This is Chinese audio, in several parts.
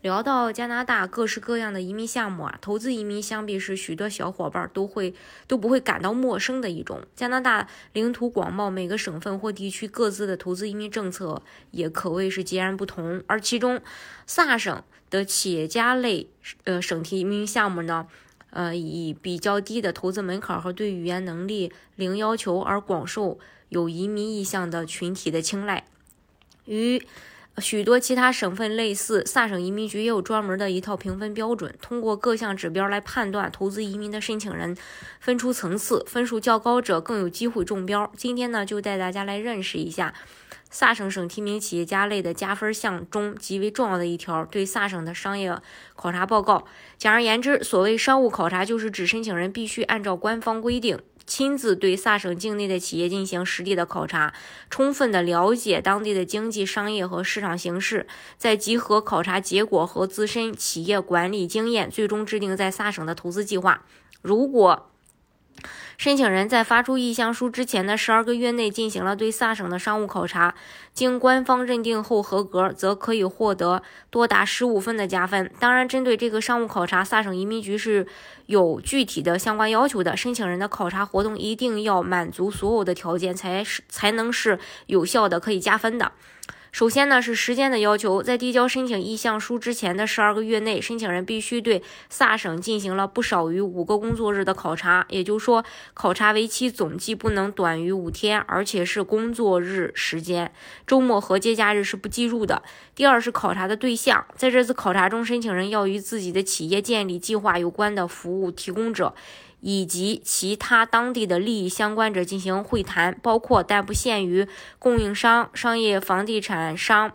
聊到加拿大各式各样的移民项目啊，投资移民想必是许多小伙伴都会都不会感到陌生的一种。加拿大领土广袤，每个省份或地区各自的投资移民政策也可谓是截然不同。而其中，萨省的企业家类呃省提移民项目呢，呃以比较低的投资门槛和对语言能力零要求而广受有移民意向的群体的青睐，与。许多其他省份类似，萨省移民局也有专门的一套评分标准，通过各项指标来判断投资移民的申请人，分出层次，分数较高者更有机会中标。今天呢，就带大家来认识一下萨省省提名企业家类的加分项中极为重要的一条——对萨省的商业考察报告。简而言之，所谓商务考察，就是指申请人必须按照官方规定。亲自对萨省境内的企业进行实地的考察，充分的了解当地的经济、商业和市场形势，再集合考察结果和自身企业管理经验，最终制定在萨省的投资计划。如果申请人在发出意向书之前的十二个月内进行了对萨省的商务考察，经官方认定后合格，则可以获得多达十五分的加分。当然，针对这个商务考察，萨省移民局是有具体的相关要求的。申请人的考察活动一定要满足所有的条件，才是才能是有效的，可以加分的。首先呢，是时间的要求，在递交申请意向书之前的十二个月内，申请人必须对萨省进行了不少于五个工作日的考察，也就是说，考察为期总计不能短于五天，而且是工作日时间，周末和节假日是不计入的。第二是考察的对象，在这次考察中，申请人要与自己的企业建立计划有关的服务提供者。以及其他当地的利益相关者进行会谈，包括但不限于供应商、商业房地产商、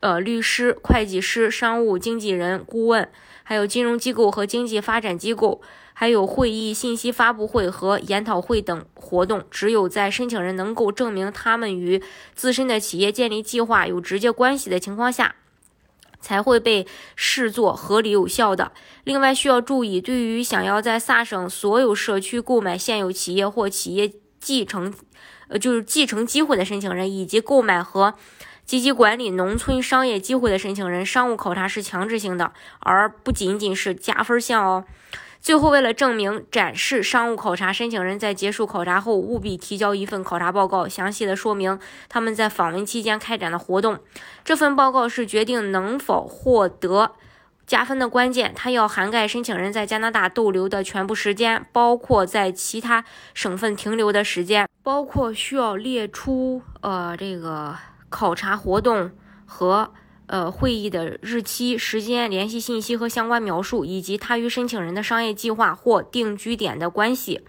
呃律师、会计师、商务经纪人、顾问，还有金融机构和经济发展机构，还有会议、信息发布会和研讨会等活动。只有在申请人能够证明他们与自身的企业建立计划有直接关系的情况下。才会被视作合理有效的。另外需要注意，对于想要在萨省所有社区购买现有企业或企业继承，呃，就是继承机会的申请人，以及购买和积极管理农村商业机会的申请人，商务考察是强制性的，而不仅仅是加分项哦。最后，为了证明展示商务考察，申请人在结束考察后务必提交一份考察报告，详细的说明他们在访问期间开展的活动。这份报告是决定能否获得加分的关键，它要涵盖申请人在加拿大逗留的全部时间，包括在其他省份停留的时间，包括需要列出呃这个考察活动和。呃，会议的日期、时间、联系信息和相关描述，以及他与申请人的商业计划或定居点的关系。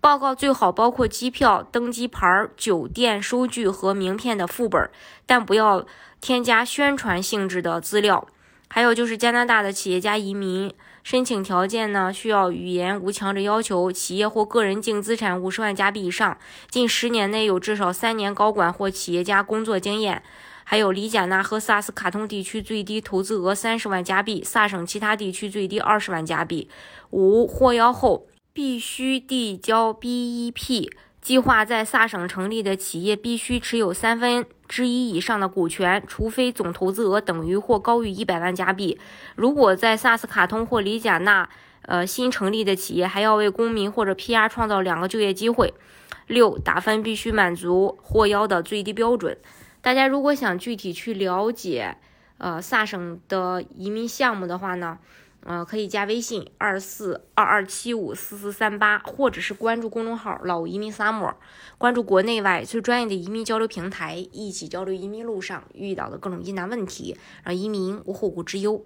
报告最好包括机票、登机牌、酒店收据和名片的副本，但不要添加宣传性质的资料。还有就是加拿大的企业家移民申请条件呢，需要语言无强制要求，企业或个人净资产五十万加币以上，近十年内有至少三年高管或企业家工作经验。还有里贾纳和萨斯卡通地区最低投资额三十万加币，萨省其他地区最低二十万加币。五获邀后必须递交 BEP，计划在萨省成立的企业必须持有三分之一以上的股权，除非总投资额等于或高于一百万加币。如果在萨斯卡通或里贾纳，呃新成立的企业还要为公民或者 PR 创造两个就业机会。六打分必须满足获邀的最低标准。大家如果想具体去了解，呃，萨省的移民项目的话呢，呃，可以加微信二四二二七五四四三八，或者是关注公众号“老移民 summer”，关注国内外最专业的移民交流平台，一起交流移民路上遇到的各种疑难问题，让移民无后顾之忧。